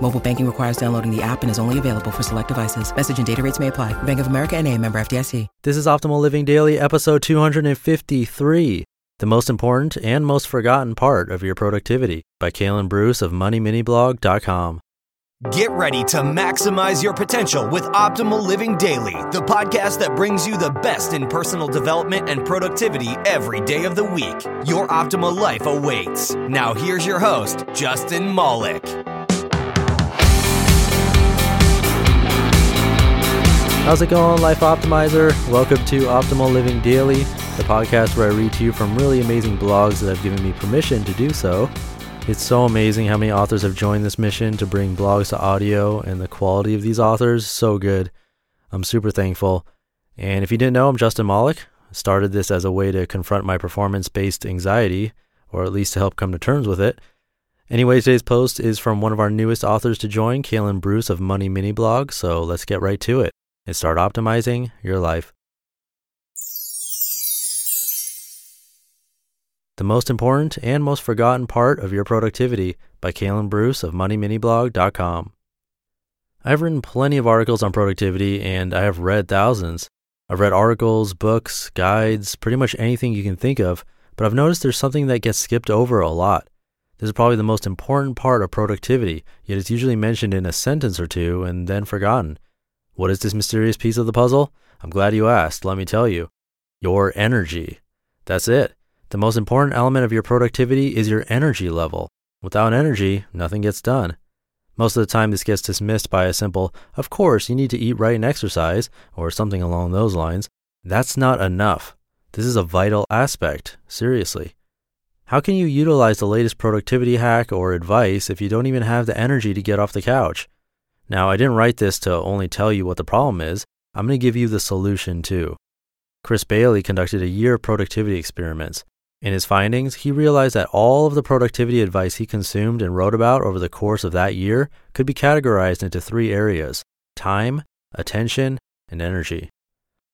Mobile banking requires downloading the app and is only available for select devices. Message and data rates may apply. Bank of America and a member FDIC. This is Optimal Living Daily, episode 253, The Most Important and Most Forgotten Part of Your Productivity by Kalen Bruce of MoneyMiniBlog.com. Get ready to maximize your potential with Optimal Living Daily, the podcast that brings you the best in personal development and productivity every day of the week. Your optimal life awaits. Now, here's your host, Justin Malik. How's it going, Life Optimizer? Welcome to Optimal Living Daily, the podcast where I read to you from really amazing blogs that have given me permission to do so. It's so amazing how many authors have joined this mission to bring blogs to audio, and the quality of these authors so good. I'm super thankful. And if you didn't know, I'm Justin Malik. Started this as a way to confront my performance-based anxiety, or at least to help come to terms with it. Anyway, today's post is from one of our newest authors to join, Kalen Bruce of Money Mini Blog. So let's get right to it and start optimizing your life. The Most Important and Most Forgotten Part of Your Productivity by Kalen Bruce of MoneyMiniBlog.com. I've written plenty of articles on productivity and I have read thousands. I've read articles, books, guides, pretty much anything you can think of, but I've noticed there's something that gets skipped over a lot. This is probably the most important part of productivity, yet it's usually mentioned in a sentence or two and then forgotten. What is this mysterious piece of the puzzle? I'm glad you asked. Let me tell you. Your energy. That's it. The most important element of your productivity is your energy level. Without energy, nothing gets done. Most of the time, this gets dismissed by a simple, of course, you need to eat right and exercise, or something along those lines. That's not enough. This is a vital aspect, seriously. How can you utilize the latest productivity hack or advice if you don't even have the energy to get off the couch? Now, I didn't write this to only tell you what the problem is, I'm going to give you the solution too. Chris Bailey conducted a year of productivity experiments. In his findings, he realized that all of the productivity advice he consumed and wrote about over the course of that year could be categorized into three areas time, attention, and energy.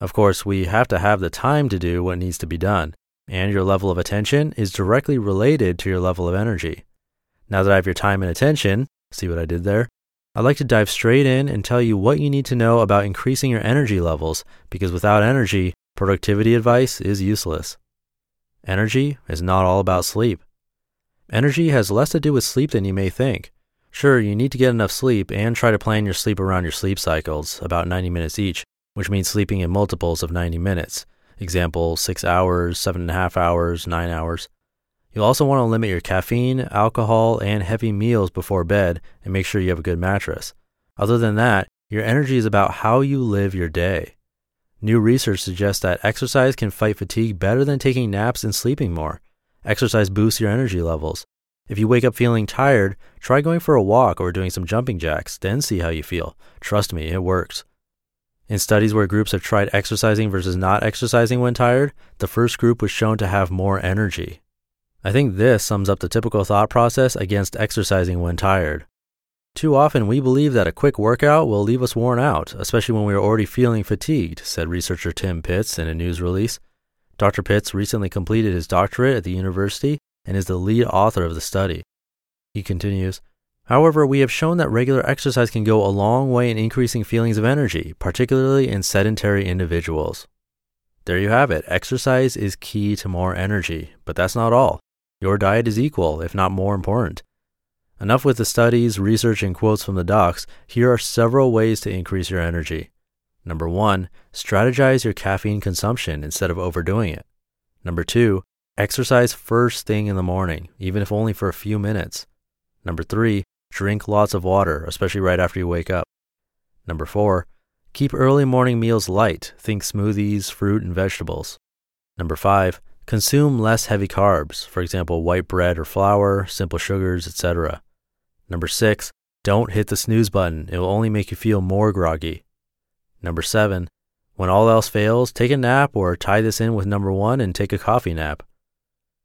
Of course, we have to have the time to do what needs to be done, and your level of attention is directly related to your level of energy. Now that I have your time and attention, see what I did there? I'd like to dive straight in and tell you what you need to know about increasing your energy levels because without energy, productivity advice is useless. Energy is not all about sleep. Energy has less to do with sleep than you may think. Sure, you need to get enough sleep and try to plan your sleep around your sleep cycles, about 90 minutes each, which means sleeping in multiples of 90 minutes. Example, 6 hours, 7.5 hours, 9 hours. You'll also want to limit your caffeine, alcohol, and heavy meals before bed and make sure you have a good mattress. Other than that, your energy is about how you live your day. New research suggests that exercise can fight fatigue better than taking naps and sleeping more. Exercise boosts your energy levels. If you wake up feeling tired, try going for a walk or doing some jumping jacks, then see how you feel. Trust me, it works. In studies where groups have tried exercising versus not exercising when tired, the first group was shown to have more energy. I think this sums up the typical thought process against exercising when tired. Too often, we believe that a quick workout will leave us worn out, especially when we are already feeling fatigued, said researcher Tim Pitts in a news release. Dr. Pitts recently completed his doctorate at the university and is the lead author of the study. He continues However, we have shown that regular exercise can go a long way in increasing feelings of energy, particularly in sedentary individuals. There you have it. Exercise is key to more energy, but that's not all. Your diet is equal, if not more important. Enough with the studies, research, and quotes from the docs. Here are several ways to increase your energy. Number one, strategize your caffeine consumption instead of overdoing it. Number two, exercise first thing in the morning, even if only for a few minutes. Number three, drink lots of water, especially right after you wake up. Number four, keep early morning meals light. Think smoothies, fruit, and vegetables. Number five, consume less heavy carbs, for example, white bread or flour, simple sugars, etc. Number six, don't hit the snooze button. It will only make you feel more groggy. Number seven, when all else fails, take a nap or tie this in with number one and take a coffee nap.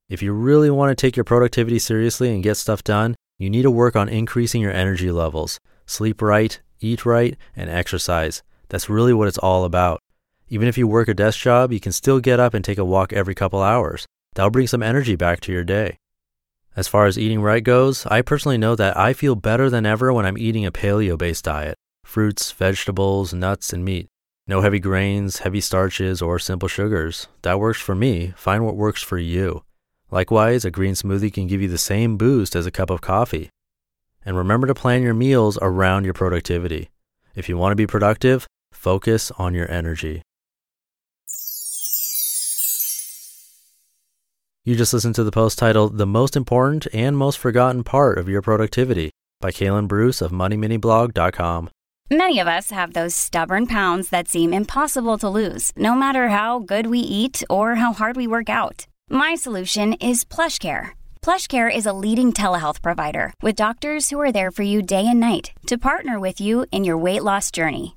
If you really want to take your productivity seriously and get stuff done, you need to work on increasing your energy levels. Sleep right, eat right, and exercise. That's really what it's all about. Even if you work a desk job, you can still get up and take a walk every couple hours. That'll bring some energy back to your day. As far as eating right goes, I personally know that I feel better than ever when I'm eating a paleo based diet fruits, vegetables, nuts, and meat. No heavy grains, heavy starches, or simple sugars. That works for me. Find what works for you. Likewise, a green smoothie can give you the same boost as a cup of coffee. And remember to plan your meals around your productivity. If you want to be productive, focus on your energy. You just listened to the post titled The Most Important and Most Forgotten Part of Your Productivity by Kalen Bruce of MoneyMiniBlog.com. Many of us have those stubborn pounds that seem impossible to lose, no matter how good we eat or how hard we work out. My solution is PlushCare. PlushCare is a leading telehealth provider with doctors who are there for you day and night to partner with you in your weight loss journey.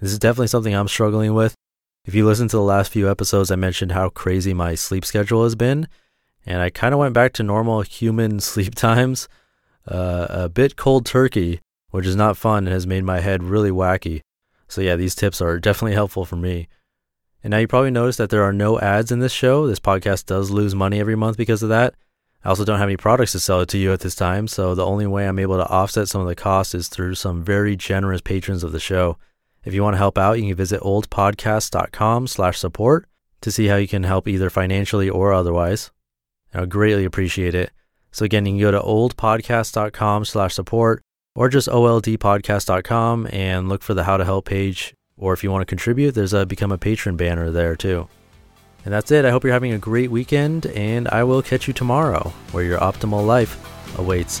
This is definitely something I'm struggling with. If you listen to the last few episodes, I mentioned how crazy my sleep schedule has been, and I kind of went back to normal human sleep times. Uh, a bit cold turkey, which is not fun and has made my head really wacky. So, yeah, these tips are definitely helpful for me. And now you probably noticed that there are no ads in this show. This podcast does lose money every month because of that. I also don't have any products to sell to you at this time, so the only way I'm able to offset some of the costs is through some very generous patrons of the show. If you want to help out, you can visit oldpodcast.com slash support to see how you can help either financially or otherwise. I would greatly appreciate it. So again, you can go to oldpodcast.com slash support or just oldpodcast.com and look for the how to help page or if you want to contribute, there's a become a patron banner there too. And that's it. I hope you're having a great weekend, and I will catch you tomorrow where your optimal life awaits.